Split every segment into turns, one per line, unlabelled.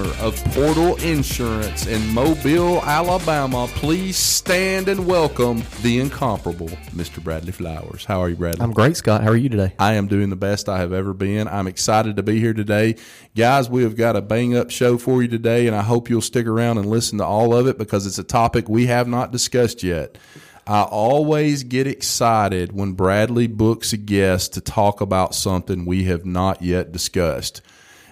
of Portal Insurance in Mobile, Alabama. Please stand and welcome the incomparable Mr. Bradley Flowers. How are you, Bradley?
I'm great, Scott. How are you today?
I am doing the best I have ever been. I'm excited to be here today. Guys, we have got a bang up show for you today, and I hope you'll stick around and listen to all of it because it's a topic we have not discussed yet. I always get excited when Bradley books a guest to talk about something we have not yet discussed.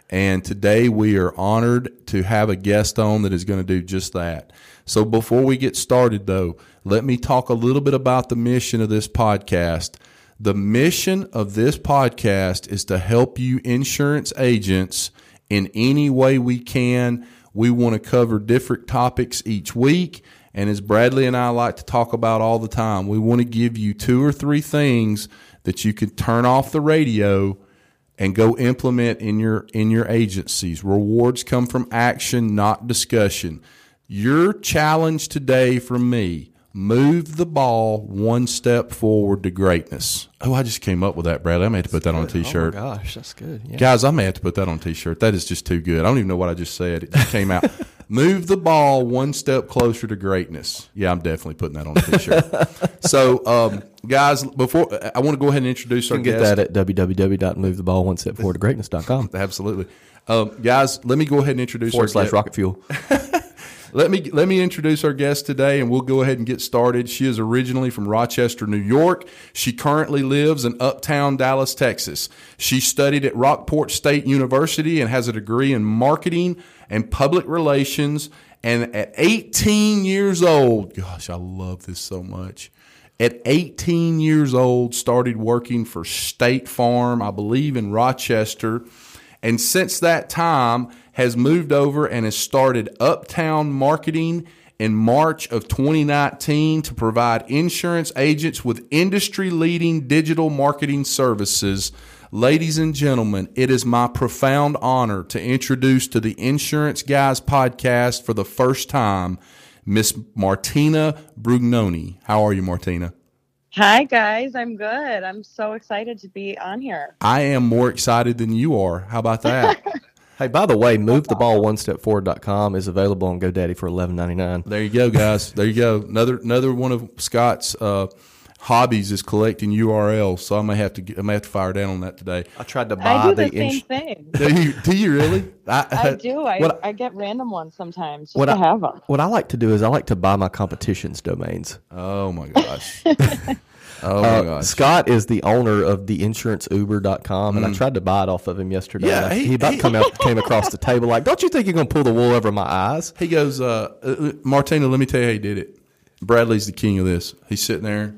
And today we are honored to have a guest on that is going to do just that. So before we get started, though, let me talk a little bit about the mission of this podcast. The mission of this podcast is to help you insurance agents in any way we can. We want to cover different topics each week. And as Bradley and I like to talk about all the time, we want to give you two or three things that you can turn off the radio and go implement in your in your agencies. Rewards come from action, not discussion. Your challenge today from me, move the ball one step forward to greatness. Oh, I just came up with that, Bradley. I may have to put that on a t-shirt.
Oh gosh, that's good. Yeah.
Guys, I may have to put that on a t-shirt. That is just too good. I don't even know what I just said. It just came out. Move the ball one step closer to greatness. Yeah, I'm definitely putting that on a t-shirt. so, um, guys, before I want to go ahead and introduce our
You can get
guest.
that at www.movetheball one step forward to greatness.com
Absolutely, um, guys. Let me go ahead and introduce our
slash
guest.
rocket fuel.
Let me let me introduce our guest today, and we'll go ahead and get started. She is originally from Rochester, New York. She currently lives in Uptown Dallas, Texas. She studied at Brockport State University and has a degree in marketing and public relations. And at 18 years old, gosh, I love this so much. At 18 years old, started working for State Farm, I believe in Rochester and since that time has moved over and has started Uptown Marketing in March of 2019 to provide insurance agents with industry leading digital marketing services. Ladies and gentlemen, it is my profound honor to introduce to the Insurance Guys podcast for the first time Miss Martina Brugnoni. How are you, Martina?
Hi guys, I'm good. I'm so excited to be on here.
I am more excited than you are. How about that?
Hey, by the way, move the ball one step forward.com is available on GoDaddy for eleven ninety nine.
There you go, guys. There you go. Another another one of Scott's uh, hobbies is collecting URLs. So I may have to get, I may have to fire down on that today.
I tried to
I
buy
do
the,
the same
ins-
thing.
Do you, do you really?
I do. I,
What-
I get random ones sometimes just
What
to
I-
have them.
What I like to do is I like to buy my competition's domains.
Oh my gosh. Oh my
Uh,
gosh.
Scott is the owner of the insuranceuber.com, and I tried to buy it off of him yesterday.
Mm. Yeah,
I-
he-
he, about
he-
come out, came across the table like, "Don't you think you're going to pull the wool over my eyes?"
He goes, uh, uh, Martina, let me tell you how he did it. Bradley's the king of this. He's sitting there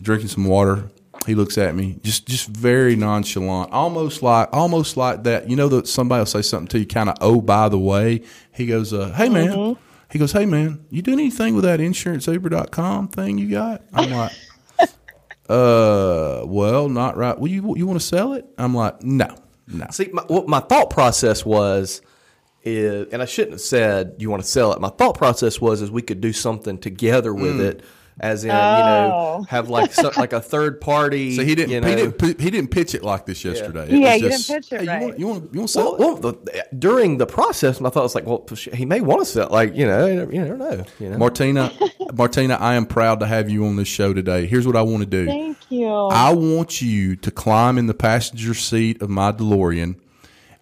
drinking some water. He looks at me, just just very nonchalant, almost like almost like that. You know that somebody will say something to you, kind of oh by the way. He goes, uh, hey man. He goes, hey man, you doing anything with that insuranceuber.com thing you got? I'm like, uh, well, not right. Well, you you want to sell it? I'm like, no, no.
See, my, what my thought process was, is, and I shouldn't have said you want to sell it. My thought process was, is we could do something together with
Mm.
it, as in you know,
Oh.
have like so, like a third party.
So he didn't.
You know,
he didn't. He didn't pitch it like this yesterday. It
Yeah,
was
you
just,
didn't pitch it
hey,
right.
You want? You want? You want to sell
Well,
it?
well the, during the process, my thought was like, well, he may want to sell. Like you know, you never know. You know,
Martina, Martina, I am proud to have you on this show today. Here's what I want to do.
Thank you.
I want you to climb in the passenger seat of my DeLorean,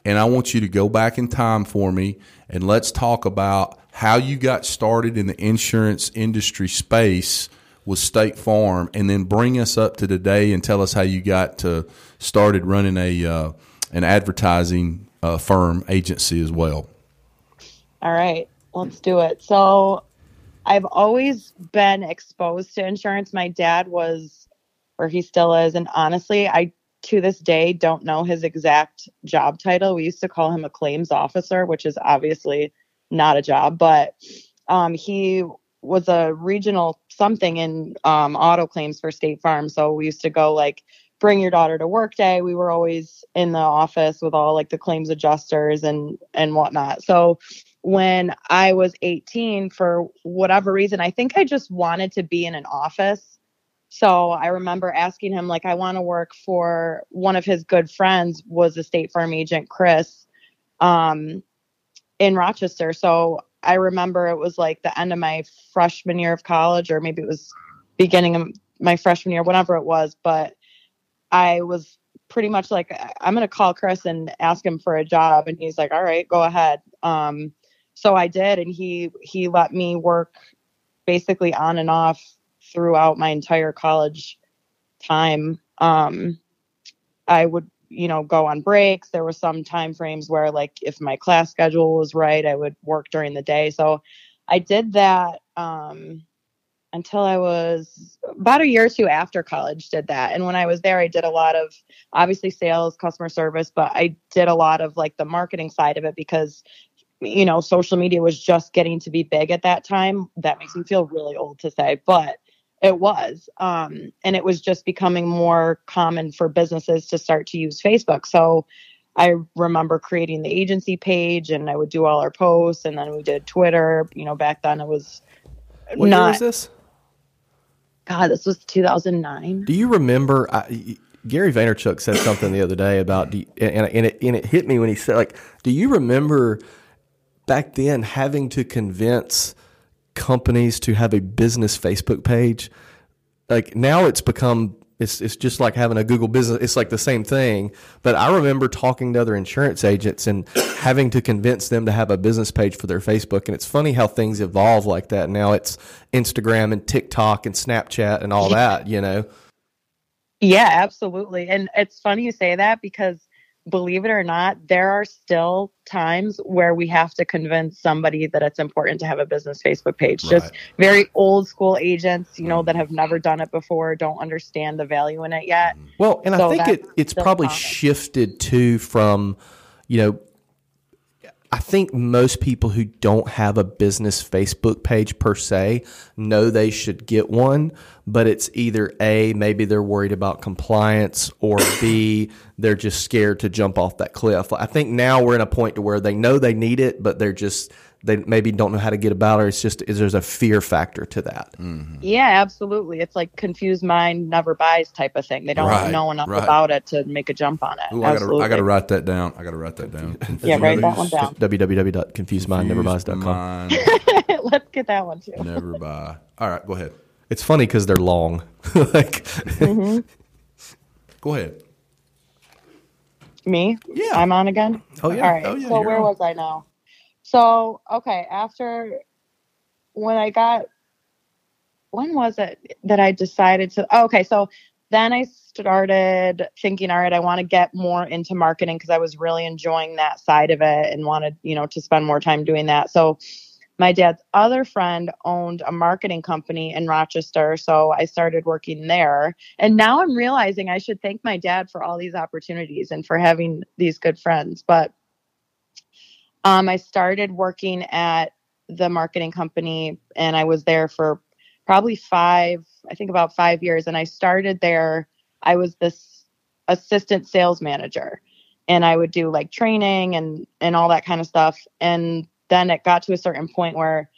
and I want you to go back in time for me, and let's talk about how you got started in the insurance industry space with State Farm, and then bring us up to today and tell us how you got to started running a uh, an advertising uh, firm agency as well.
All right, let's do it. So, I've always been exposed to insurance. My dad was, or he still is, and honestly, I to this day don't know his exact job title. We used to call him a claims officer, which is obviously not a job, but um, he was a regional something in um, auto claims for State Farm. So we used to go like bring your daughter to work day. We were always in the office with all like the claims adjusters and and whatnot. So when I was 18, for whatever reason, I think I just wanted to be in an office. So I remember asking him, like, I want to work for one of his good friends was a State Farm agent, Chris, um, in Rochester. So I remember it was like the end of my freshman year of college, or maybe it was beginning of my freshman year, whatever it was. But I was pretty much like, I'm going to call Chris and ask him for a job. And he's like, all right, go ahead. Um, so I did, and he he let me work basically on and off throughout my entire college time. Um, I would you know go on breaks. There were some time frames where like if my class schedule was right, I would work during the day. So I did that um, until I was about a year or two after college. Did that, and when I was there, I did a lot of obviously sales, customer service, but I did a lot of like the marketing side of it because you know, social media was just getting to be big at that time. That makes me feel really old to say, but it was. Um, and it was just becoming more common for businesses to start to use Facebook. So I remember creating the agency page and I would do all our posts and then we did Twitter. You know, back then it was
what
not.
year was this?
God, this was 2009.
Do you remember? I, Gary Vaynerchuk said something the other day about, and, and, it, and it hit me when he said, like, do you remember back then having to convince companies to have a business Facebook page. Like now it's become it's it's just like having a Google business. It's like the same thing. But I remember talking to other insurance agents and having to convince them to have a business page for their Facebook. And it's funny how things evolve like that. Now it's Instagram and TikTok and Snapchat and all that, you know.
Yeah, absolutely. And it's funny you say that because believe it or not, there are still times where we have to convince somebody that it's important to have a business Facebook page. Right. Just very old school agents, you know, mm. that have never done it before, don't understand the value in it yet.
Mm-hmm. Well, and so I think it, it's probably common. shifted too from, you know, I think most people who don't have a business Facebook page per se know they should get one, but it's either A, maybe they're worried about compliance, or B, they're just scared to jump off that cliff. I think now we're in a point to where they know they need it, but they're just they maybe don't know how to get about it. It's just is there's a fear factor to that.
Mm-hmm. Yeah, absolutely. It's like confused mind never buys type of thing. They don't right, know enough right. about it to make a jump on it.
Ooh, I gotta I gotta write that down. I gotta write that down.
yeah, write that one down.
www.confusedmindneverbuys.com.
Let's get that one too.
Never buy. All right, go ahead.
It's funny because they're long. like, mm-hmm.
go ahead.
Me?
Yeah.
I'm on again?
Oh, yeah.
All right.
Oh, yeah,
so, where on. was I now? So, okay, after when I got, when was it that I decided to? Oh, okay, so then I started thinking, all right, I want to get more into marketing because I was really enjoying that side of it and wanted, you know, to spend more time doing that. So, my dad's other friend owned a marketing company in Rochester, so I started working there. And now I'm realizing I should thank my dad for all these opportunities and for having these good friends. But um, I started working at the marketing company and I was there for probably five, I think about five years. And I started there, I was this assistant sales manager and I would do like training and, and all that kind of stuff. And then it got to a certain point where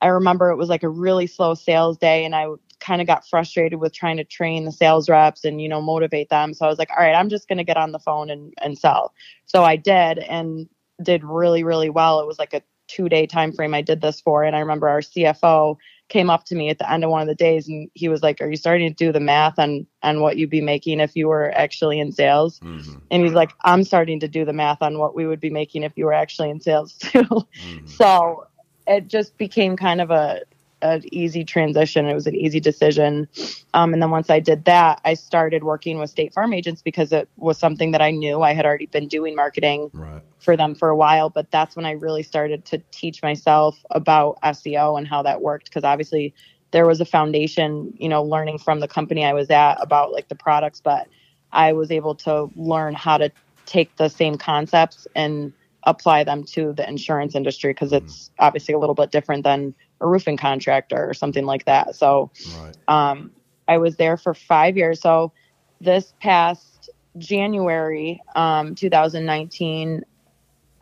I remember it was like a really slow sales day and I kind of got frustrated with trying to train the sales reps and you know motivate them so i was like all right i'm just going to get on the phone and, and sell so i did and did really really well it was like a two day time frame i did this for and i remember our cfo came up to me at the end of one of the days and he was like are you starting to do the math on on what you'd be making if you were actually in sales mm-hmm. and he's like i'm starting to do the math on what we would be making if you were actually in sales too mm-hmm. so it just became kind of a an easy transition. It was an easy decision. Um, and then once I did that, I started working with State Farm agents because it was something that I knew I had already been doing marketing
right.
for them for a while. But that's when I really started to teach myself about SEO and how that worked. Because obviously there was a foundation, you know, learning from the company I was at about like the products, but I was able to learn how to take the same concepts and apply them to the insurance industry because it's obviously a little bit different than a roofing contractor or something like that. So
Right.
um, I was there for five years. So this past January, um, 2019,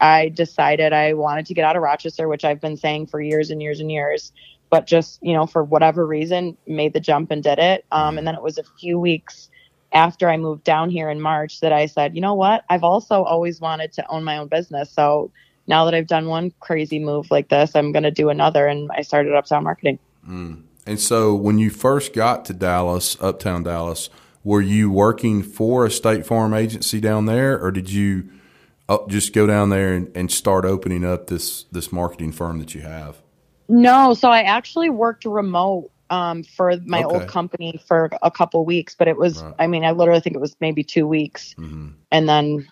I decided I wanted to get out of Rochester, which I've been saying for years and years and years, but just, you know, for whatever reason, made the jump and did it. Um, and then it was a few weeks after I moved down here in March that I said, you know what? I've also always wanted to own my own business. So now that I've done one crazy move like this, I'm going to do another. And I started Uptown Marketing.
And so when you first got to Dallas, Uptown Dallas, were you working for a State Farm agency down there, or did you uh, just go down there and, and start opening up this this marketing firm that you have?
No, so I actually worked remote um, for my
Okay.
old company for a couple weeks, but it was,
Right.
I mean, I literally think it was maybe two weeks and then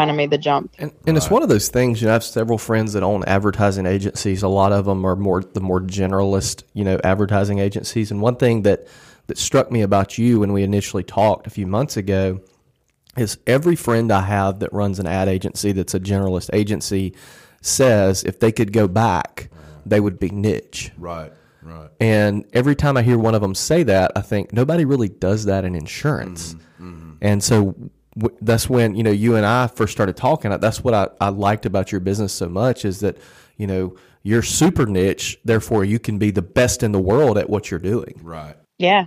kind of made the jump.
And, and it's one of those things. You know, I have several friends that own advertising agencies. A lot of them are more the more generalist, you know, advertising agencies. And one thing that that struck me about you when we initially talked a few months ago is every friend I have that runs an ad agency that's a generalist agency says if they could go back, they would be niche.
Right, right.
And every time I hear one of them say that, I think nobody really does that in insurance. Mm-hmm, mm-hmm. And so w- that's when, you know, you and I first started talking. That's what I, I liked about your business so much is that, you know, you're super niche. Therefore, you can be the best in the world at what you're doing.
Right.
Yeah.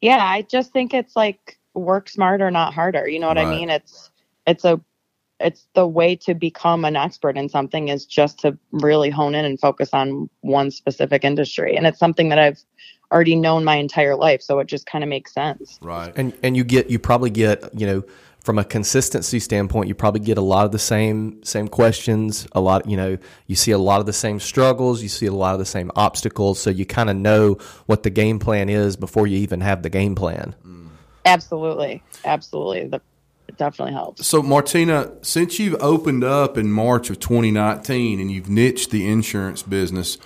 Yeah. I just think it's like work smarter, not harder. You know what
Right.
I mean? It's, it's a, it's the way to become an expert in something is just to really hone in and focus on one specific industry. And it's something that I've already known my entire life. So it just kind of makes sense.
Right.
And and you get you probably get you know from a consistency standpoint, you probably get a lot of the same same questions. A lot, you know, you see a lot of the same struggles. You see a lot of the same obstacles. So you kind of know what the game plan is before you even have the game plan. Mm.
Absolutely. Absolutely. The, it definitely helps.
So, Martina, since you've opened up in March of 2019 and you've niched the insurance business,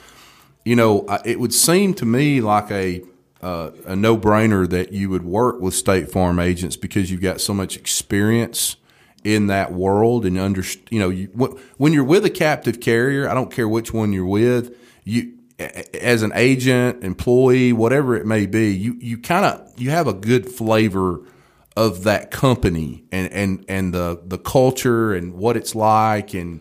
you know, it would seem to me like a uh, a no brainer that you would work with State Farm agents because you've got so much experience in that world and under you know you, wh- when you're with a captive carrier, I don't care which one you're with, you as an agent, employee, whatever it may be, you you kind of you have a good flavor of that company and and and the the culture and what it's like and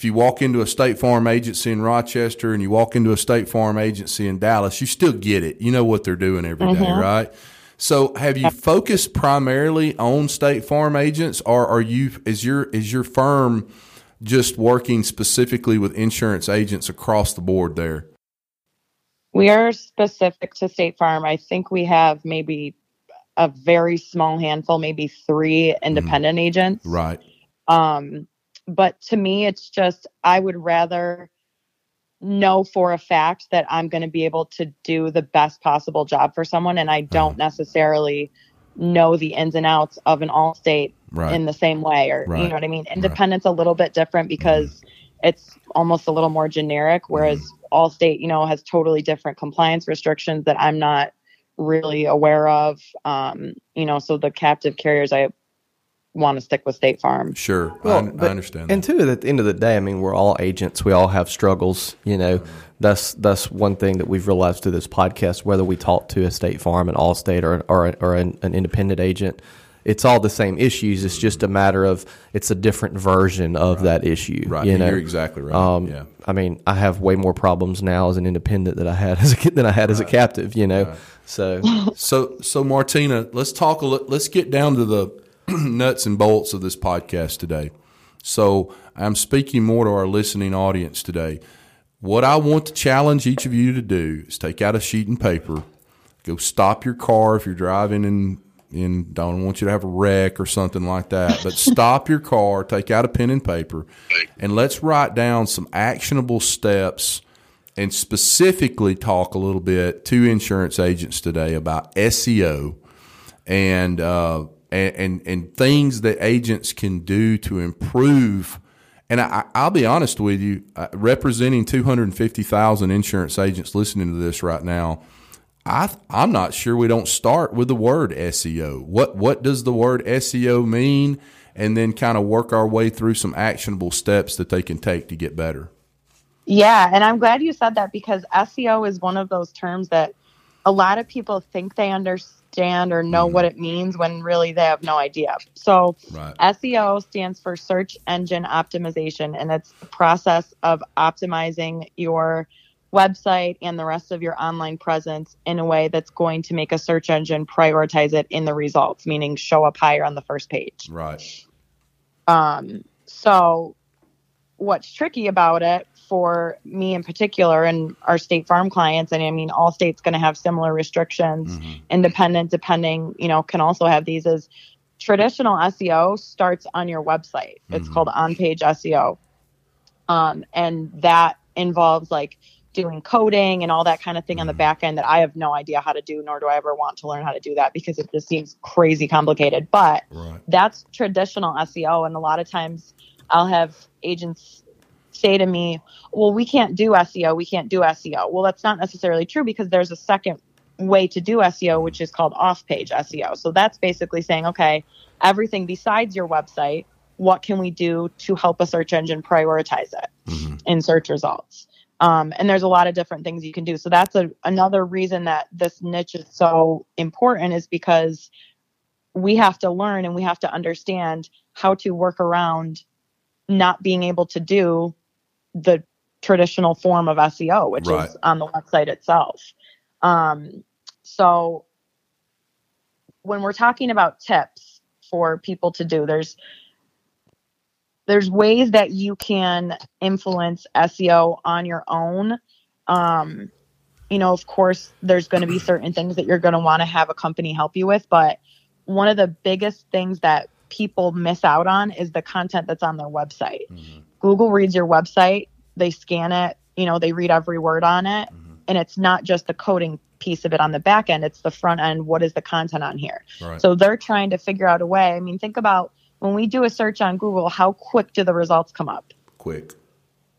if you walk into a State Farm agency in Rochester and you walk into a State Farm agency in Dallas, you still get it. You know what they're doing every day, right? So, have you focused primarily on State Farm agents, or are you is your is your firm just working specifically with insurance agents across the board there?
We are specific to State Farm. I think we have maybe a very small handful, maybe three independent agents.
Right.
Um, but to me, it's just I would rather know for a fact that I'm going to be able to do the best possible job for someone, and I mm-hmm. don't necessarily know the ins and outs of an Allstate
Right.
in the same way, or
Right.
you know what I mean. Independent's a little bit different mm-hmm. because it's almost a little more generic, whereas mm-hmm. Allstate, you know, has totally different compliance restrictions that I'm not really aware of. Um, you know, so the captive carriers, I want to stick with State Farm.
Sure. I,
Well,
I
but-
understand.
And
that.
two, at the end of the day, I mean, we're all agents. We all have struggles. You know, that's that's one thing that we've realized through this podcast. Whether we talk to a State Farm, an Allstate, or or, or an, an independent agent, it's all the same issues. It's just a matter of it's a different version of that issue.
Right.
You know,
You're exactly right.
Um,
yeah.
I mean, I have way more problems now as an independent that I had as a than I had as a captive. You know, so
So, so Martina, let's talk a li- let's get down to the nuts and bolts of this podcast today. So, I'm speaking more to our listening audience today. What I want to challenge each of you to do is take out a sheet and paper, go stop your car if you're driving and and don't want you to have a wreck or something like that. But stop your car, take out a pen and paper, and let's write down some actionable steps and specifically talk a little bit to insurance agents today about SEO and uh, and, and and things that agents can do to improve. And I, I'll be honest with you, uh, representing 250,000 insurance agents listening to this right now, I I'm not sure we don't start with the word SEO. What what does the word SEO mean? And then kind of work our way through some actionable steps that they can take to get better.
Yeah, and I'm glad you said that because SEO is one of those terms that a lot of people think they understand or know what it means when really they have no idea. So,
Right.
SEO stands for search engine optimization, and it's the process of optimizing your website and the rest of your online presence in a way that's going to make a search engine prioritize it in the results, meaning show up higher on the first page.
Right.
Um, so, what's tricky about it for me in particular and our state farm clients, and I mean, Allstate's going to have similar restrictions, mm-hmm. independent, depending, you know, can also have these is traditional SEO starts on your website. It's mm-hmm. called on page SEO. Um, and that involves like doing coding and all that kind of thing on the mm-hmm. back end that I have no idea how to do, nor do I ever want to learn how to do that because it just seems crazy complicated. But
Right.
that's traditional SEO. And a lot of times I'll have agents say to me, well, we can't do SEO. We can't do SEO. Well, that's not necessarily true because there's a second way to do SEO, which is called off page SEO. So that's basically saying, okay, everything besides your website, what can we do to help a search engine prioritize it in search results? Um, and there's a lot of different things you can do. So that's a, another reason that this niche is so important is because we have to learn and we have to understand how to work around not being able to do the traditional form of SEO, which
Right.
is on the website itself. Um, so when we're talking about tips for people to do, there's there's ways that you can influence SEO on your own. Um, you know, of course, there's going to be certain things that you're going to want to have a company help you with, but one of the biggest things that people miss out on is the content that's on their website. Google reads your website, they scan it, you know, they read every word on it, mm-hmm. and it's not just the coding piece of it on the back end, it's the front end. What is the content on here?
Right.
So they're trying to figure out a way. I mean, think about when we do a search on Google, how quick do the results come up?
Quick.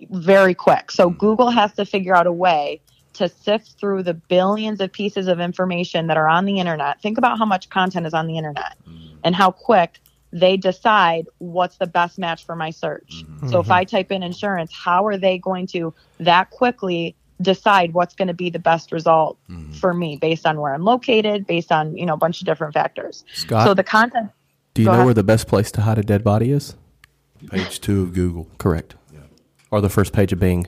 very quick. So mm-hmm. Google has to figure out a way to sift through the billions of pieces of information that are on the internet. Think about how much content is on the internet mm-hmm. and how quick they decide what's the best match for my search. Mm-hmm. So if I mm-hmm. type in insurance, how are they going to that quickly decide what's going to be the best result mm-hmm. for me based on where I'm located, based on, you know, a bunch of different factors.
Scott,
so the content
do you know
ahead.
where the best place to hide a dead body is?
Page two of Google.
Correct. Yeah. Or the first page of Bing.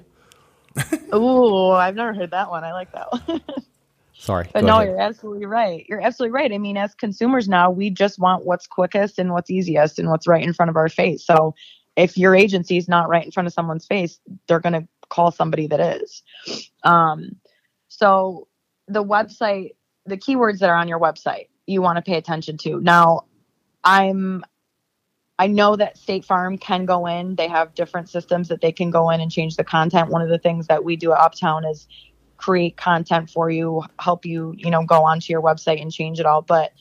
Ooh, I've never heard that one. I like that one.
Sorry.
But no,
ahead.
you're absolutely right. You're absolutely right. I mean, as consumers now, we just want what's quickest and what's easiest and what's right in front of our face. So if your agency is not right in front of someone's face, they're going to call somebody that is. Um, so the website, the keywords that are on your website, you want to pay attention to. Now, I'm I know that State Farm can go in. They have different systems that they can go in and change the content. One of the things that we do at Uptown is create content for you, help you, you know, go onto your website and change it all. But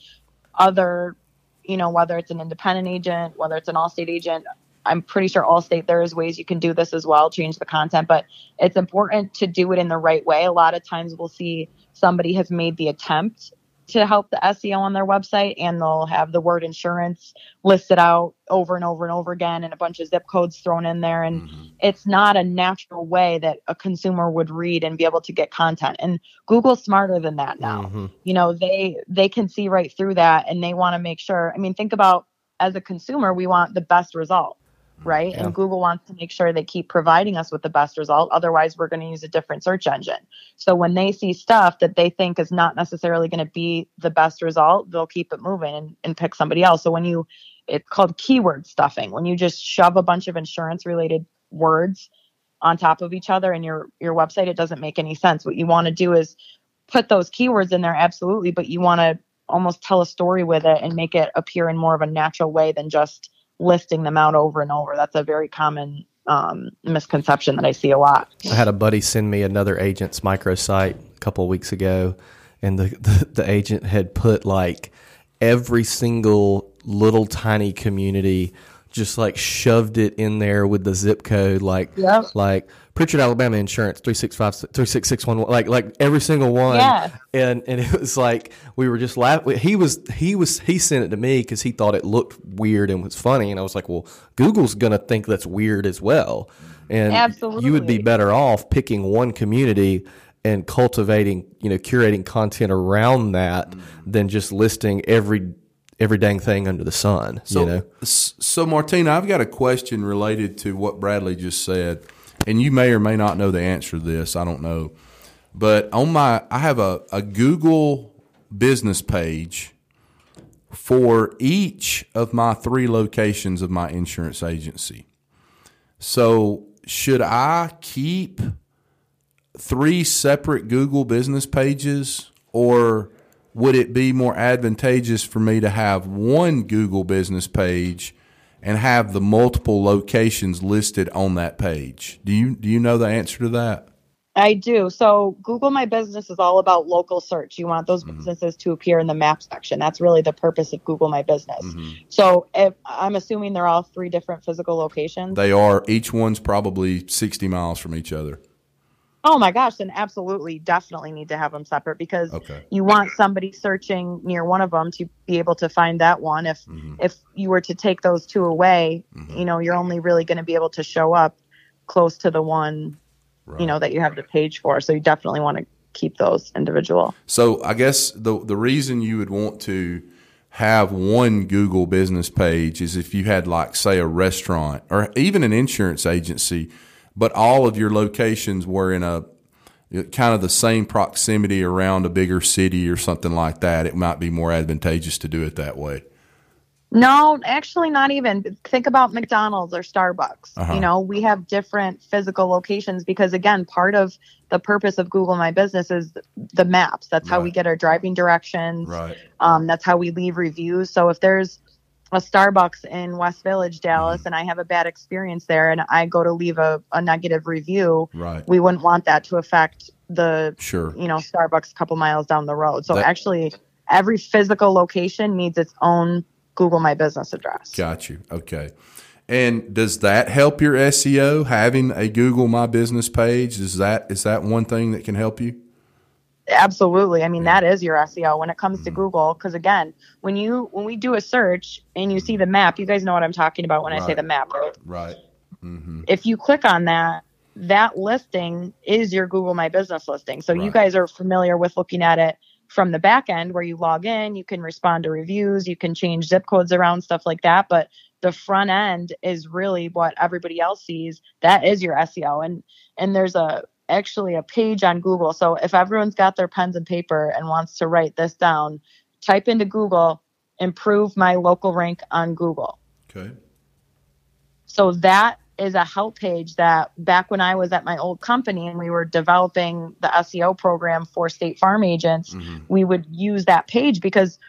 other, you know, whether it's an independent agent, whether it's an Allstate agent, I'm pretty sure Allstate there is ways you can do this as well, change the content, but it's important to do it in the right way. A lot of times we'll see somebody has made the attempt to help the SEO on their website and they'll have the word insurance listed out over and over and over again and a bunch of zip codes thrown in there. And it's not a natural way that a consumer would read and be able to get content. And google's smarter than that now.
Mhm.
you know they they can see right through that and they want to make sure i mean think about as a consumer we want the best result Mm, right?
Yeah.
and google wants to make sure they keep providing us with the best result. Otherwise we're going to use a different search engine. So when they see stuff that they think is not necessarily going to be the best result they'll keep it moving and, and pick somebody else. So when you it's called keyword stuffing. When you just shove a bunch of insurance related words on top of each other in your your website it doesn't make any sense. What you want to do is put those keywords in there absolutely but you want to almost tell a story with it and make it appear in more of a natural way than just listing them out over and over. That's a very common um, misconception that i see a lot.
I had a buddy send me another agent's microsite a couple weeks ago, and the, the, the agent had put like every single little tiny community just like shoved it in there with the zip code, like
Yep.
like Prichard, Alabama Insurance three six five three six six one like like every single one.
Yeah.
And and it was like we were just laughing. He was he was he sent it to me because he thought it looked weird and was funny, and I was like, well, Google's gonna think that's weird as well, and you would be better off picking one community and cultivating, you know, curating content around that mm-hmm. than just listing every every dang thing under the sun.
So,
you know,
so Martina, I've got a question related to what Bradley just said, and you may or may not know the answer to this. I don't know, but on my, I have a, a Google business page for each of my three locations of my insurance agency. So, should I keep three separate Google business pages, or would it be more advantageous for me to have one Google business page and have the multiple locations listed on that page? Do you do you know the answer to that?
I do. So Google My Business is all about local search. You want those
Mm-hmm.
businesses to appear in the map section. That's really the purpose of Google My Business.
Mm-hmm.
So if I'm assuming they're all three different physical locations.
They are each one's probably sixty miles from each other.
Oh my gosh, then absolutely, definitely need to have them separate because
Okay.
you want somebody searching near one of them to be able to find that one. If
Mm-hmm.
if you were to take those two away, you know, you're only really going to be able to show up close to the one, you know, that you have the page for. So you definitely want to keep those individual.
So I guess the the reason you would want to have one Google business page is if you had like say a restaurant or even an insurance agency, but all of your locations were in a kind of the same proximity around a bigger city or something like that. It might be more advantageous to do it that way.
No, actually, not even. Think about McDonald's or Starbucks.
Uh-huh.
You know, we have different physical locations because, again, part of the purpose of Google My Business is the maps. That's how we get our driving directions.
Right.
Um, that's how we leave reviews. So if there's a Starbucks in West Village, Dallas,
Mm-hmm.
and I have a bad experience there and I go to leave a, a negative review,
Right.
we wouldn't want that to affect the
Sure.
you know Starbucks a couple miles down the road. So
That-
actually, every physical location needs its own Google My Business address.
Got you. Okay. And does that help your SEO having a Google My Business page? Is that is that one thing that can help you?
Absolutely. I mean, that is your SEO when it comes to mm-hmm. Google. Because again, when you when we do a search and you see the map, you guys know what I'm talking about when I say the map, right?
Right. Mm-hmm.
If you click on that, that listing is your Google My Business listing. So you guys are familiar with looking at it from the back end where you log in, you can respond to reviews, you can change zip codes around, stuff like that. But the front end is really what everybody else sees. That is your SEO. And and there's a actually a page on Google. So if everyone's got their pens and paper and wants to write this down, type into Google, improve my local rank on Google.
Okay.
So that is a help page that back when I was at my old company and we were developing the SEO program for state farm agents,
Mm-hmm.
we would use that page because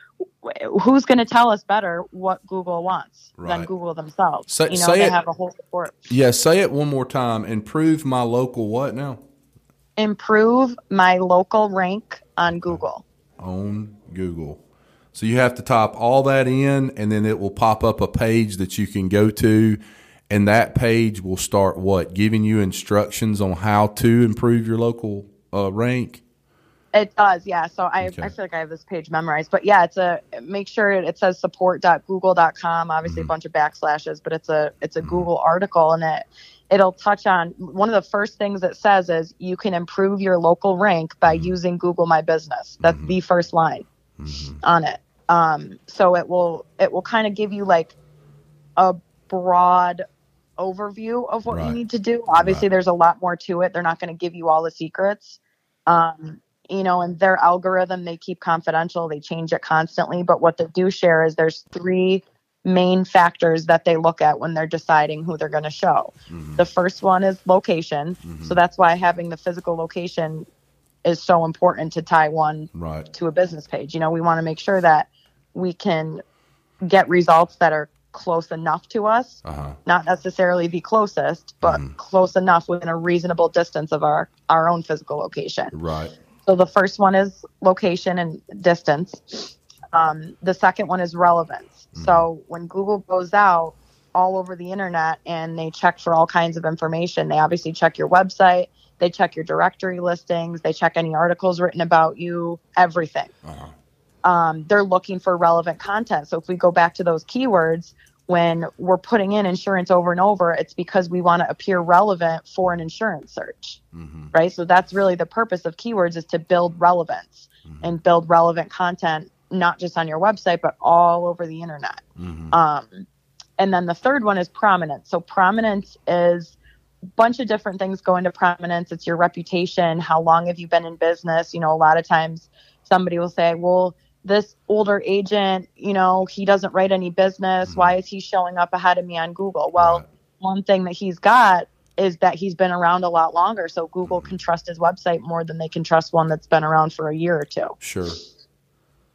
who's going to tell us better what Google wants than Google themselves?
Say-
you know,
say
they
it-
have a whole support.
Yeah, say it one more time. Improve my local what now?
Improve my local rank on Google.
On Google. So you have to type all that in and then it will pop up a page that you can go to and that page will start what? Giving you instructions on how to improve your local uh, rank.
It does, yeah. So I,
Okay.
I feel like I have this page memorized, but yeah, it's a make sure it, says support.google.com. Obviously,
Mm-hmm.
a bunch of backslashes, but it's a it's a Google article, and it it'll touch on one of the first things it says is you can improve your local rank by
Mm-hmm.
using Google My Business. That's the first line on it. Um, so it will it will kind of give you like a broad overview of what you need to do. Obviously,
Right.
there's a lot more to it. They're not going to give you all the secrets. Um, you know, and their algorithm they keep confidential. They change it constantly. But what they do share is there's three main factors that they look at when they're deciding who they're going to show. Mm-hmm. The first one is location. So mm-hmm. that's why having the physical location is so important to tie one
Right.
to a business page. You know, we want to make sure that we can get results that are close enough to us,
Uh-huh.
not necessarily the closest, but mm-hmm. close enough within a reasonable distance of our our own physical location.
Right.
So the first one is location and distance. Um, the second one is relevance. So when Google goes out all over the internet and they check for all kinds of information. They obviously check your website, they check your directory listings, they check any articles written about you, everything. Um, they're looking for relevant content. So if we go back to those keywords, when we're putting in insurance over and over, it's because we want to appear relevant for an insurance search, mm-hmm. right? So that's really the purpose of keywords is to build relevance mm-hmm. and build relevant content, not just on your website, but all over the internet. Mm-hmm. Um, and then the third one is prominence. So prominence is a bunch of different things go into prominence. It's your reputation. How long have you been in business? You know, a lot of times somebody will say, well, this older agent, you know, he doesn't write any business. Mm-hmm. Why is he showing up ahead of me on Google? Well,
Right.
one thing that he's got is that he's been around a lot longer. So Google mm-hmm. can trust his website more than they can trust one that's been around for a year or two.
Sure.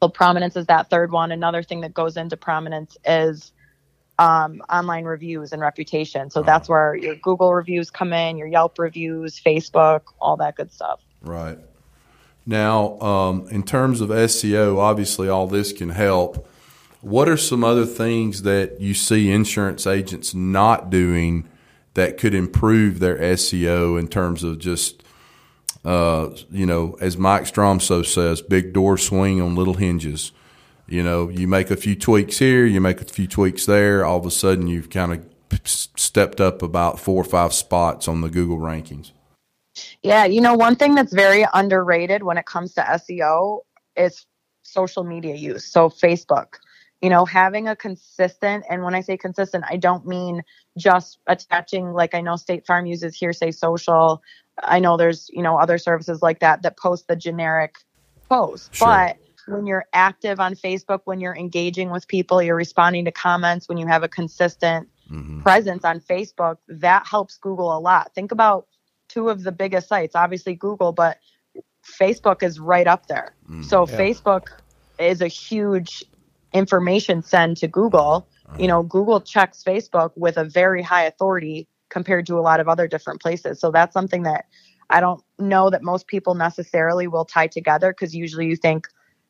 So prominence is that third one. Another thing that goes into prominence is um, online reviews and reputation. So that's ah. where your Google reviews come in, your Yelp reviews, Facebook, all that good stuff.
Right. Now, um, in terms of SEO, obviously all this can help. What are some other things that you see insurance agents not doing that could improve their SEO in terms of just, uh, you know, as Mike Stromsoe says, big door swing on little hinges. You know, you make a few tweaks here, you make a few tweaks there, all of a sudden you've kind of stepped up about four or five spots on the Google rankings.
Yeah, you know, one thing that's very underrated when it comes to SEO is social media use. So, Facebook, you know, having a consistent, and when I say consistent, I don't mean just attaching, like I know State Farm uses Hearsay Social. I know there's, you know, other services like that that post the generic post.
Sure.
But when you're active on Facebook, when you're engaging with people, you're responding to comments, when you have a consistent mm-hmm. presence on Facebook, that helps Google a lot. Think about two of the biggest sites, obviously Google, but Facebook is right up there. Mm. So Facebook is a huge information send to Google. You know, Google checks Facebook with a very high authority compared to a lot of other different places. So that's something that I don't know that most people necessarily will tie together because usually you think,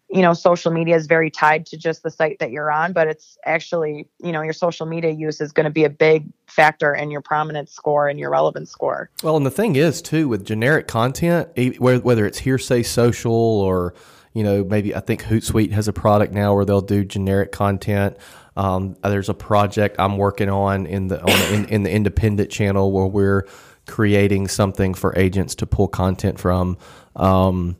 you know, social media is very tied to just the site that you're on, but it's actually, you know, your social media use is going to be a big factor in your prominence score and your relevance score.
Well, and the thing is too with generic content, whether it's hearsay social or you know maybe I think Hootsuite has a product now where they'll do generic content. Um, there's a project I'm working on in the on in, in the independent channel where we're creating something for agents to pull content from. Um,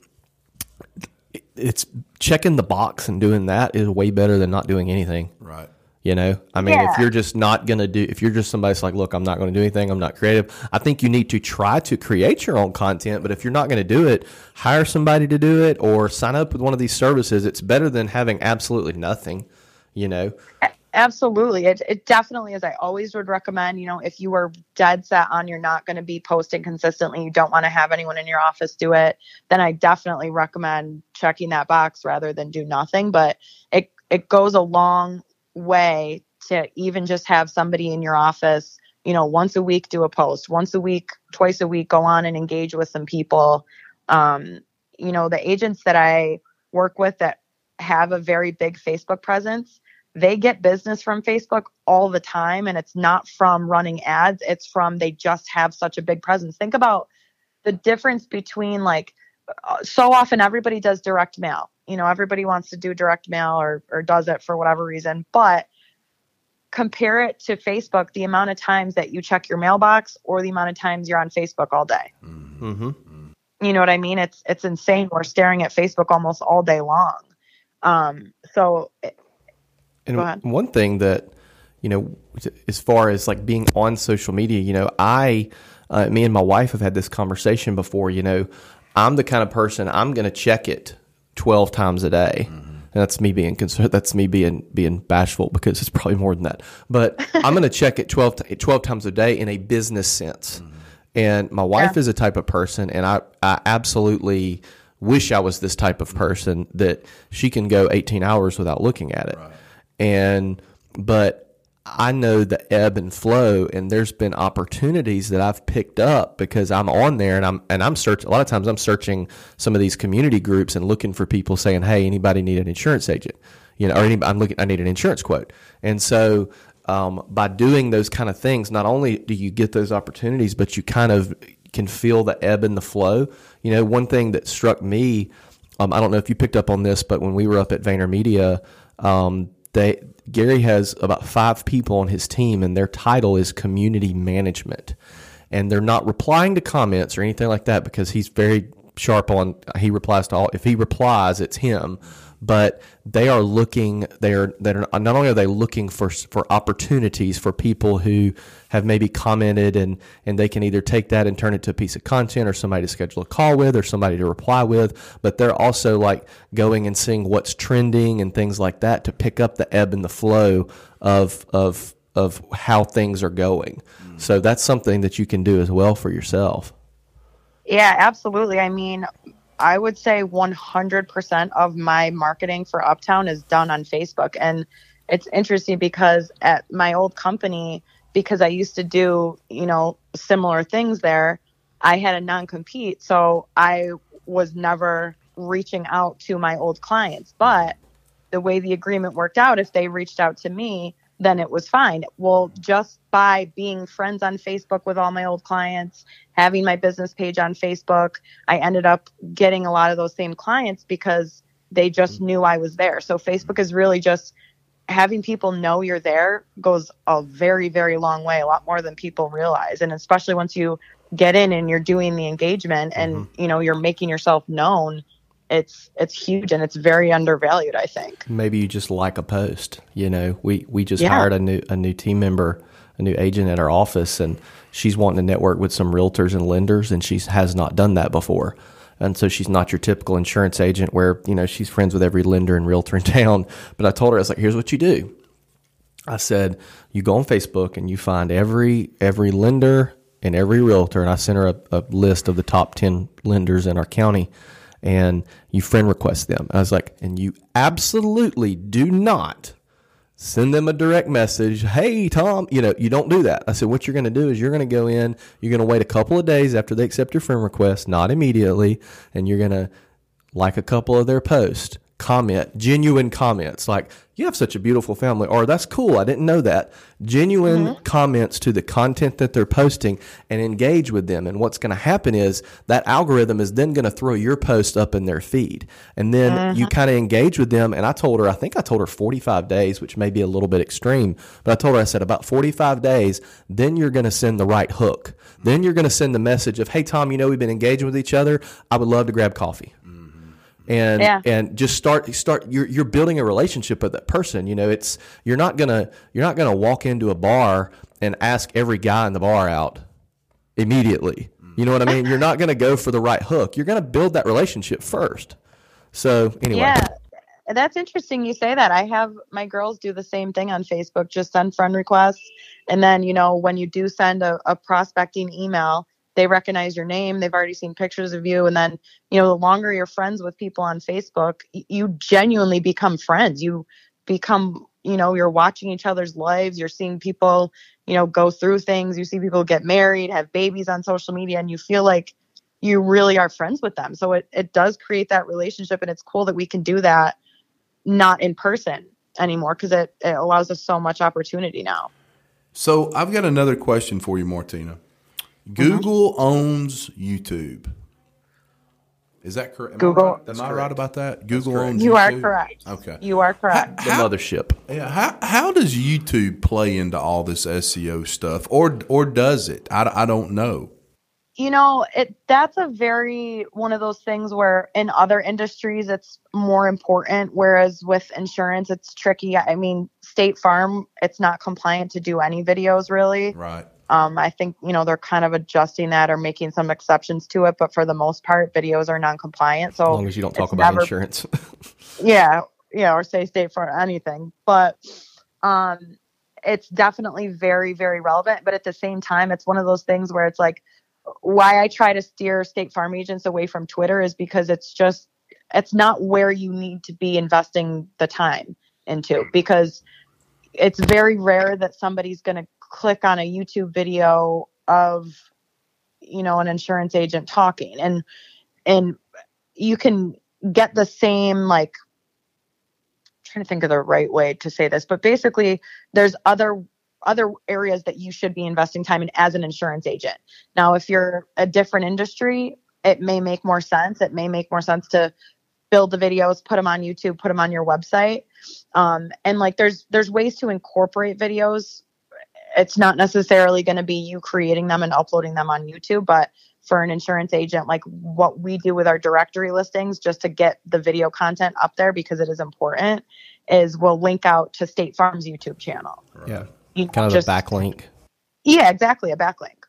it's checking the box and doing that is way better than not doing anything.
Right.
You know, I mean, if you're just not going to do, if you're just somebody's like, look, I'm not going to do anything, I'm not creative, I think you need to try to create your own content. But if you're not going to do it, hire somebody to do it or sign up with one of these services. It's better than having absolutely nothing, you know?
Uh, Absolutely. It, it definitely is. I always would recommend, you know, if you are dead set on you're not going to be posting consistently, you don't want to have anyone in your office do it, then I definitely recommend checking that box rather than do nothing. But it, it goes a long way to even just have somebody in your office, you know, once a week do a post, once a week, twice a week, go on and engage with some people. Um, you know, the agents that I work with that have a very big Facebook presence, they get business from Facebook all the time. And it's not from running ads, it's from they just have such a big presence. Think about the difference between like, uh, so often everybody does direct mail. You know, everybody wants to do direct mail or, or does it for whatever reason. But compare it to Facebook, the amount of times that you check your mailbox or the amount of times you're on Facebook all day.
Mm-hmm.
You know what I mean? It's it's insane. We're staring at Facebook almost all day long. Um, so
And
Go ahead.
one thing that, you know, as far as like being on social media, you know, I, uh, me and my wife have had this conversation before. You know, I'm the kind of person I'm going to check it 12 times a day. And that's me being concerned. That's me being being bashful because it's probably more than that. But I'm going to check it 12, t- 12 times a day in a business sense. And my wife is a type of person, and I, I absolutely wish I was this type of person that she can go 18 hours without looking at it. And, but I know the ebb and flow, and there's been opportunities that I've picked up because I'm on there and I'm, and I'm searching. A lot of times I'm searching some of these community groups and looking for people saying, Hey, anybody need an insurance agent? You know, or any, I'm looking, I need an insurance quote. And so, um, by doing those kind of things, not only do you get those opportunities, but you kind of can feel the ebb and the flow. You know, one thing that struck me, um, I don't know if you picked up on this, but when we were up at VaynerMedia, um, they Gary has about five people on his team, and their title is community management, and they're not replying to comments or anything like that because he's very sharp on he replies to all. If he replies, it's him but they are looking they are that are not only are they looking for for opportunities for people who have maybe commented and and they can either take that and turn it to a piece of content or somebody to schedule a call with or somebody to reply with but they're also like going and seeing what's trending and things like that to pick up the ebb and the flow of of of how things are going. Mm. so that's something that you can do as well for yourself.
Yeah absolutely. I mean I would say 100% of my marketing for Uptown is done on Facebook. And it's interesting because at my old company, because I used to do, you know, similar things there, I had a non compete. So I was never reaching out to my old clients. But the way the agreement worked out, if they reached out to me, then it was fine. Well, just by being friends on Facebook with all my old clients, having my business page on Facebook, I ended up getting a lot of those same clients because they just mm-hmm. knew I was there. So Facebook is really just having people know you're there goes a very, very long way, a lot more than people realize. And especially once you get in and you're doing the engagement and, mm-hmm. you know, you're making yourself known it's it's huge and it's very undervalued i think.
Maybe you just like a post you know? We we just yeah. hired a new a new team member a new agent at our office and she's wanting to network with some realtors and lenders and she has not done that before. And so she's not your typical insurance agent where you know she's friends with every lender and realtor in town. But i told her i was like here's what you do. I said you go on facebook and you find every every lender and every realtor and i sent her a, a list of the top 10 lenders in our county and you friend request them. I was like, and you absolutely do not send them a direct message. Hey, Tom, you know, you don't do that. I said, what you're going to do is you're going to go in, you're going to wait a couple of days after they accept your friend request, not immediately, and you're going to like a couple of their posts, comment, genuine comments like, you have such a beautiful family, or that's cool, I didn't know that. Genuine mm-hmm. comments to the content that they're posting and engage with them. And what's going to happen is that algorithm is then going to throw your post up in their feed. And then mm-hmm. you kind of engage with them. And I told her, I think I told her 45 days, which may be a little bit extreme, but I told her, I said, about 45 days, then you're going to send the right hook. Then you're going to send the message of, hey, Tom, you know, we've been engaging with each other. I would love to grab coffee and yeah. and just start start you're you're building a relationship with that person you know it's you're not gonna you're not gonna walk into a bar and ask every guy in the bar out immediately. You know what i mean? You're not gonna go for the right hook. You're gonna build that relationship first. So anyway.
Yeah. That's interesting you say that. I have my girls do the same thing on facebook just send friend requests and then you know when you do send a, a prospecting email they recognize your name they've already seen pictures of you and then you know the longer you're friends with people on facebook you genuinely become friends. You become you know you're watching each other's lives you're seeing people you know go through things you see people get married have babies on social media and you feel like you really are friends with them. So it, it does create that relationship and it's cool that we can do that not in person anymore because it, it allows us so much opportunity now.
So i've got another question for you martina Google mm-hmm. owns YouTube. Is that correct? Am
Google.
I right? Am I right about that? Google owns.
You
YouTube?
are correct.
Okay.
You are correct.
How, the mothership.
Yeah. How how does YouTube play into all this SEO stuff, or or does it? I, I don't know.
You know, it that's a very one of those things where in other industries it's more important, whereas with insurance it's tricky. I mean, State Farm, it's not compliant to do any videos really.
Right.
Um, I think you know they're kind of adjusting that or making some exceptions to it, but for the most part, videos are non-compliant. So
as long as you don't talk about never, insurance,
yeah, yeah, or say state for anything, but um, it's definitely very, very relevant. But at the same time, it's one of those things where it's like why I try to steer State Farm agents away from Twitter is because it's just it's not where you need to be investing the time into because it's very rare that somebody's going to click on a YouTube video of you know an insurance agent talking and and you can get the same like I'm trying to think of the right way to say this but basically there's other other areas that you should be investing time in as an insurance agent. Now, if you're a different industry, it may make more sense. It may make more sense to build the videos, put them on YouTube, put them on your website. Um, and like there's there's ways to incorporate videos. It's not necessarily going to be you creating them and uploading them on YouTube, but for an insurance agent, like what we do with our directory listings, just to get the video content up there because it is important, is we'll link out to State Farm's YouTube channel.
Yeah.
You know,
Kind of
just-
a backlink.
Yeah, exactly, a backlink.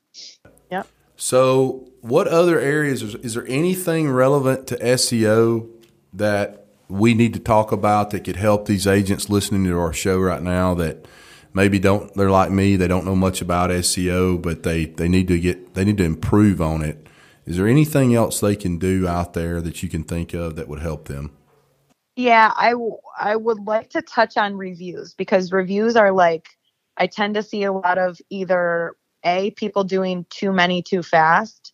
Yep.
So, what other areas is, is there anything relevant to SEO that we need to talk about that could help these agents listening to our show right now that maybe don't they're like me, they don't know much about SEO, but they they need to get they need to improve on it. Is there anything else they can do out there that you can think of that would help them?
Yeah, I, w- I would like to touch on reviews because reviews are like, I tend to see a lot of either A, people doing too many too fast,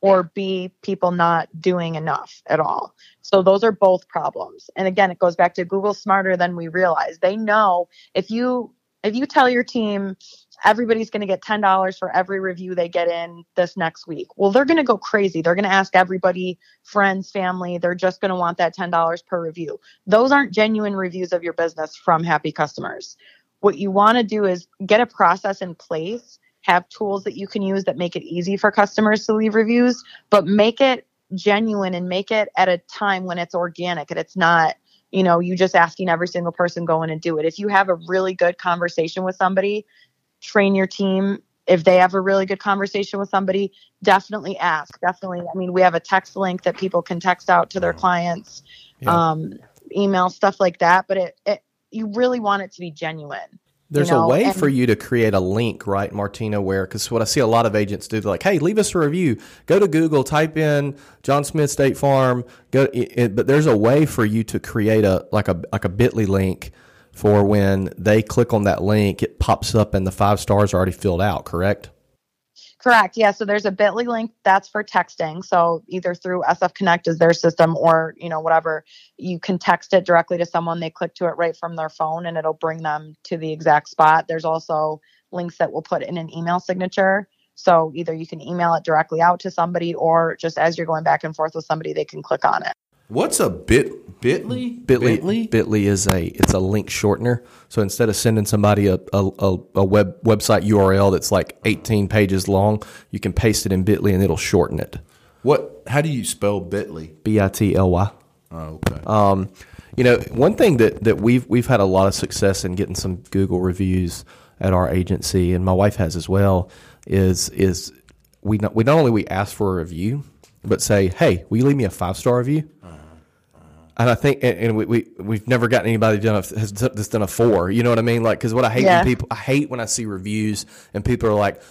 or B, people not doing enough at all. So those are both problems. And again, it goes back to Google smarter than we realize. They know if you if you tell your team everybody's going to get $10 for every review they get in this next week. Well, they're going to go crazy. They're going to ask everybody, friends, family, they're just going to want that $10 per review. Those aren't genuine reviews of your business from happy customers. What you want to do is get a process in place, have tools that you can use that make it easy for customers to leave reviews, but make it genuine and make it at a time when it's organic and it's not you know you just asking every single person go in and do it. If you have a really good conversation with somebody train your team. If they have a really good conversation with somebody definitely ask. Definitely i mean we have a text link that people can text out to their clients
Yeah.
um email stuff like that but it, it you really want it to be genuine
There's
you know,
a way
and-
for you to create a link, right, Martina? Where because what I see a lot of agents do, they're like, "Hey, leave us a review. Go to Google, type in John Smith State Farm. Go." It, it- but there's a way for you to create a like a like a Bitly link for when they click on that link, it pops up and the five stars are already filled out. Correct?
Correct. Yeah. So there's a Bitly link that's for texting. So either through SF Connect is their system, or you know whatever, you can text it directly to someone. They click to it right from their phone, and it'll bring them to the exact spot. There's also links that we'll put in an email signature. So either you can email it directly out to somebody, or just as you're going back and forth with somebody, they can click on it.
What's a bit Bitly?
Bitly, Bitly is a it's a link shortener. So instead of sending somebody a, a, a, a web website URL that's like 18 pages long, you can paste it in Bitly and it'll shorten it.
What? How do you spell Bitly?
B I T L Y.
Oh, okay.
Um, you know, one thing that, that we've we've had a lot of success in getting some Google reviews at our agency, and my wife has as well, is is we not, we not only we ask for a review, but say, hey, will you leave me a five star review? And I think, and, and we, we we've never gotten anybody done a, has d- that's done a four. You know what I mean? Like, because what I hate
Yeah.
when people, I hate when I see reviews and people are like,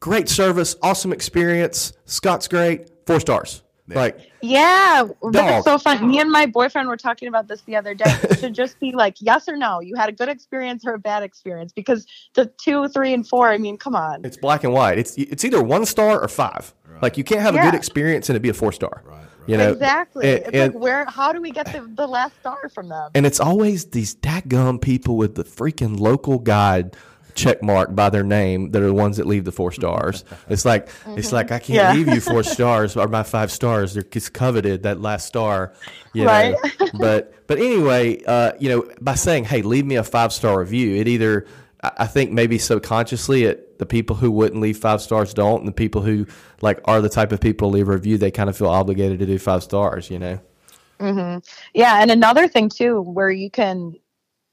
"Great service, awesome experience, Scott's great, four stars." Like,
Yeah,
Dog.
that's so fun. Me and my boyfriend were talking about this the other day. It should just be like yes or no. You had a good experience or a bad experience because the two, three, and four. I mean, come on.
It's black and white. It's it's either one star or five. Like you can't have a good experience and it be a four star. Right. You know
exactly.
and-
it's
and-
like where? How do we get the, the last star from them?
and it's always these dadgum people with the freaking local guide check mark by their name that are the ones that leave the four stars. It's like it's like I can't
Yeah.
leave you four stars or my five stars. They're it's coveted that last star. You
Right.
know? but but anyway, uh, you know, by saying, Hey, leave me a five star review, it either I I think maybe subconsciously it the people who wouldn't leave five stars don't and the people who like are the type of people to leave a review, they kind of feel obligated to do five stars, you know? Mm-hmm.
Yeah, and another thing too, where you can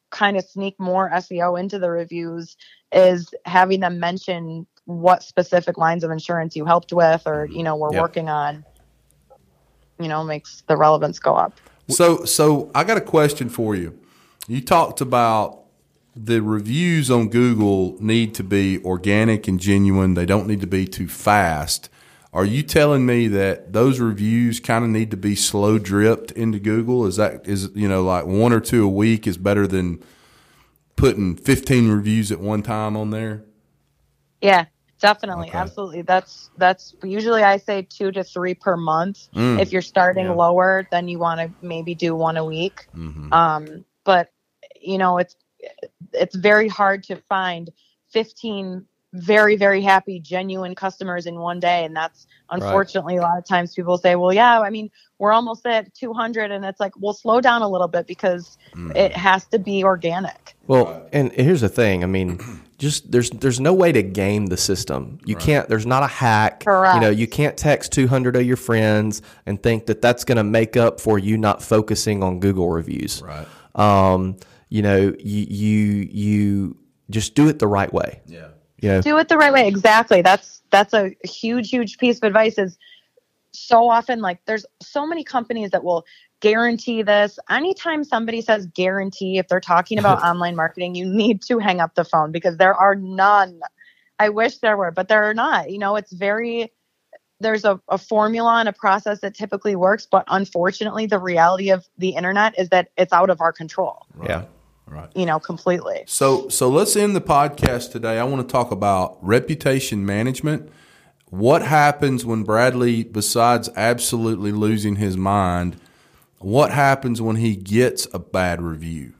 kind of sneak more SEO into the reviews is having them mention what specific lines of insurance you helped with or mm-hmm. you know we're
Yeah.
working on. You know, makes the relevance go up.
So, so I got a question for you. You talked about the reviews on Google need to be organic and genuine. They don't need to be too fast. Are you telling me that those reviews kind of need to be slow dripped into Google? Is that is you know like one or two a week is better than putting 15 reviews at one time on there?
Yeah, definitely,
Okay.
absolutely. That's that's usually I say two to three per month.
Mm.
If you're starting
Yeah.
lower, then you want to maybe do one a week.
Mhm.
Um, but you know, it's it's very hard to find 15 very very happy genuine customers in one day and that's unfortunately a lot of times people say well yeah i mean we're almost at 200 and it's like well slow down a little bit because
Mm.
it has to be organic
Well, and here's the thing. I mean, just there's there's no way to game the system. You can't. There's not a hack. You know, you can't text 200 of your friends and think that that's going to make up for you not focusing on Google reviews.
Right.
Um, you know, you you you just do it the right way.
Yeah.
You know,
do it the right way. Exactly. That's that's a huge huge piece of advice is so often like there's so many companies that will guarantee this. Anytime somebody says guarantee if they're talking about online marketing you need to hang up the phone because there are none. I wish there were but there are not. You know it's very there's a, a formula and a process that typically works but unfortunately the reality of the internet is that it's out of our control.
Yeah.
Right.
you know completely
So so let's end the podcast today. I want to talk about reputation management. What happens when Bradley, besides absolutely losing his mind, what happens when he gets a bad review?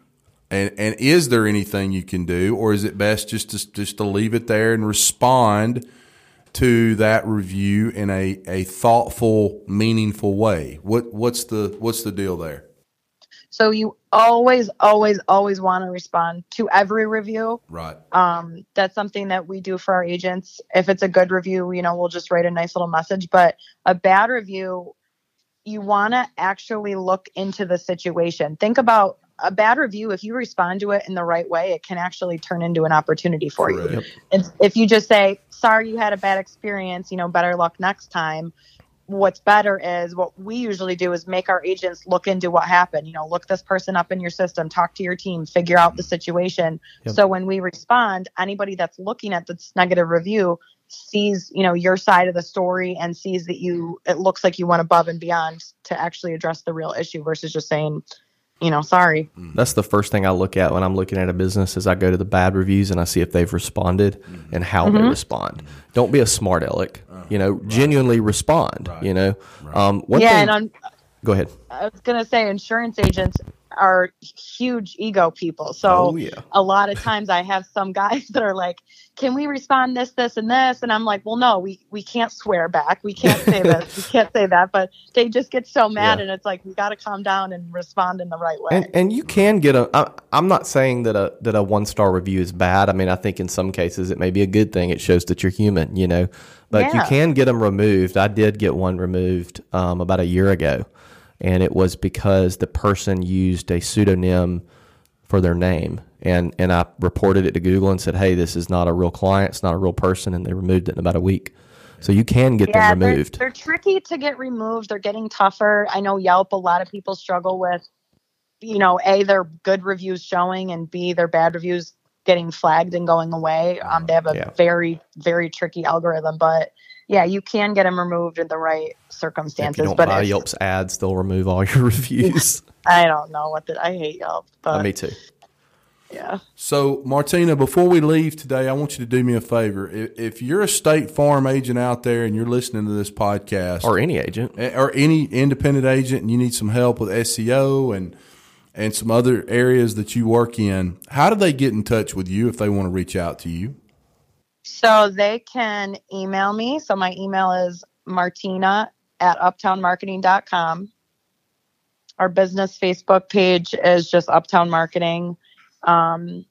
And and is there anything you can do, or is it best just to just to leave it there and respond to that review in a, a thoughtful, meaningful way? What what's the what's the deal there?
So you always, always, always want to respond to every review.
Right.
Um, that's something that we do for our agents. If it's a good review, you know, we'll just write a nice little message. But a bad review, you want to actually look into the situation. Think about a bad review. If you respond to it in the right way, it can actually turn into an opportunity for you.
Correct.
And if you just say, sorry, you had a bad experience, you know, better luck next time. What's better is what we usually do is make our agents look into what happened. You know, look this person up in your system, talk to your team, figure out the situation.
Yep.
So when we respond, anybody that's looking at this negative review sees, you know, your side of the story and sees that you, it looks like you went above and beyond to actually address the real issue versus just saying, you know, sorry. Mm.
That's the first thing I look at when I'm looking at a business is I go to the bad reviews and I see if they've responded mm-hmm. and how they mm-hmm. respond. Don't be a smart aleck. Uh-huh. You know, genuinely respond. You know, um, one
yeah.
thing.
And on,
go ahead.
I was gonna say insurance agents are huge ego people. So
Oh, yeah.
a lot of times I have some guys that are like, "Can we respond this, this, and this?" And I'm like, "Well, no, we we can't swear back. We can't say this. We can't say that." But they just get so mad,
Yeah.
and it's like we got to calm down and respond in the right way.
And and you can get a. I, I'm not saying that a that a one star review is bad. I mean, I think in some cases it may be a good thing. It shows that you're human, you know. But you can get them removed. I did get one removed um, about a year ago, and it was because the person used a pseudonym for their name. And and I reported it to Google and said, "Hey, this is not a real client. It's not a real person." And they removed it in about a week. So you can get
yeah,
them
they're,
removed.
they're tricky to get removed. They're getting tougher. I know Yelp. A lot of people struggle with, you know, a their good reviews showing, and b their bad reviews getting flagged and going away. Um, they have a
Yeah.
very very tricky algorithm, but yeah, you can get them removed in the right circumstances.
if
circumstances.
you don't
but
buy Yelp's ads, they'll remove all your reviews.
I don't know what the, I hate Yelp, but
Me too.
yeah.
So, Martina, before we leave today, I want you to do me a favor. If, if you're a State Farm agent out there and you're listening to this podcast,
Or any agent.
Eh, or any independent agent, and you need some help with SEO and and some other areas that you work in, how do they get in touch with you if they want to reach out to you?
So they can email me. So my email is martina at uptownmarketing.com. Our business Facebook page is just Uptown Marketing. Um,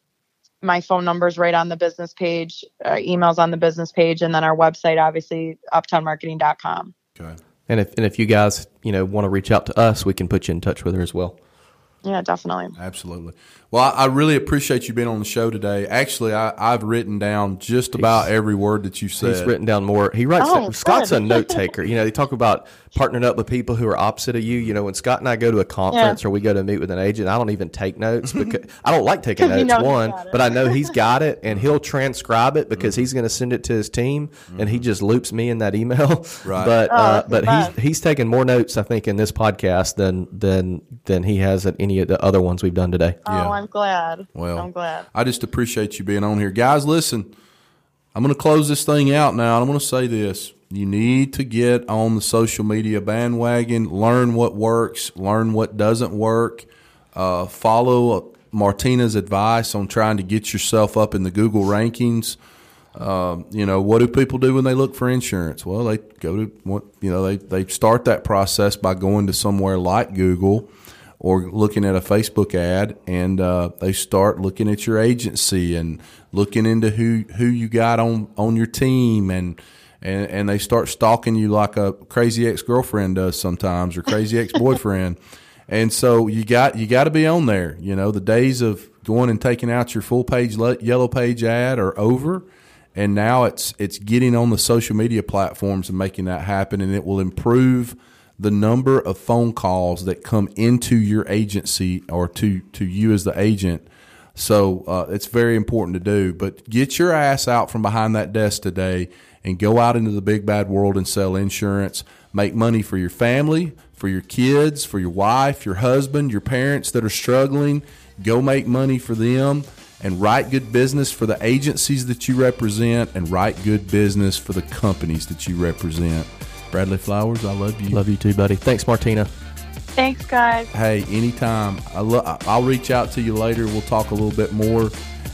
my phone number is right on the business page, uh, emails on the business page, and then our website, obviously, uptownmarketing.com.
Okay.
And if and if you guys you know want to reach out to us, we can put you in touch with her as well.
Yeah, definitely.
Absolutely. Well, I, I really appreciate you being on the show today. Actually, I, I've written down just about every word that you said.
He's written down more. He writes.
Oh,
Scott's a note taker. You know, they talk about partnering up with people who are opposite of you. You know, when Scott and I go to a conference or we go to meet with an agent, I don't even take notes because I don't like taking notes. One, but I know he's got it and he'll transcribe it because he's going to send it to his team and he just loops me in that email.
Right.
But
Oh,
uh, but
best.
he's he's taken more notes I think in this podcast than than than he has at any of the other ones we've done today.
Oh,
Yeah.
I'm glad.
Well,
I'm glad.
I just appreciate you being on here. Guys, listen, I'm going to close this thing out now. I'm going to say this. You need to get on the social media bandwagon, learn what works, learn what doesn't work, uh, follow Martina's advice on trying to get yourself up in the Google rankings. Um, you know, what do people do when they look for insurance? Well, they go to what you know they they start that process by going to somewhere like Google or looking at a Facebook ad, and uh, they start looking at your agency and looking into who who you got on on your team and. And, and they start stalking you like a crazy ex girlfriend does sometimes, or crazy ex boyfriend. And so you got you got to be on there. You know, the days of going and taking out your full page yellow page ad are over and now it's it's getting on the social media platforms and making that happen and it will improve the number of phone calls that come into your agency or to to you as the agent. So uh, it's very important to do but get your ass out from behind that desk today and go out into the big bad world and sell insurance. Make money for your family for your kids for your wife your husband your parents that are struggling. Go make money for them and write good business for the agencies that you represent and write good business for the companies that you represent. Bradley Flowers, I love you.
Love you too, buddy. Thanks, Martina.
Thanks, guys.
Hey, anytime. I lo- I'll reach out to you later. We'll talk a little bit more.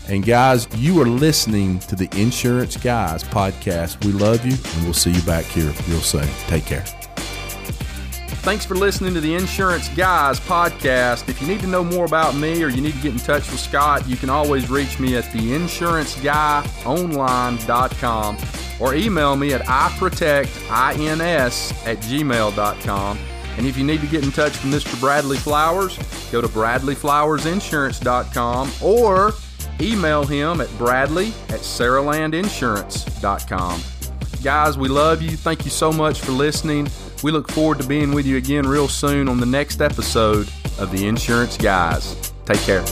And guys, you are listening to the Insurance Guys podcast. We love you, and we'll see you back here real soon. Take care. Thanks for listening to the Insurance Guys podcast. If you need to know more about me or you need to get in touch with Scott, you can always reach me at theinsuranceguyonline.com or email me at iprotectins at gmail.com. And if you need to get in touch with Mr. Bradley Flowers, go to bradleyflowersinsurance.com or email him at bradley at saralandinsurance.com. Guys, we love you. Thank you so much for listening. We look forward to being with you again real soon on the next episode of The Insurance Guys. Take care.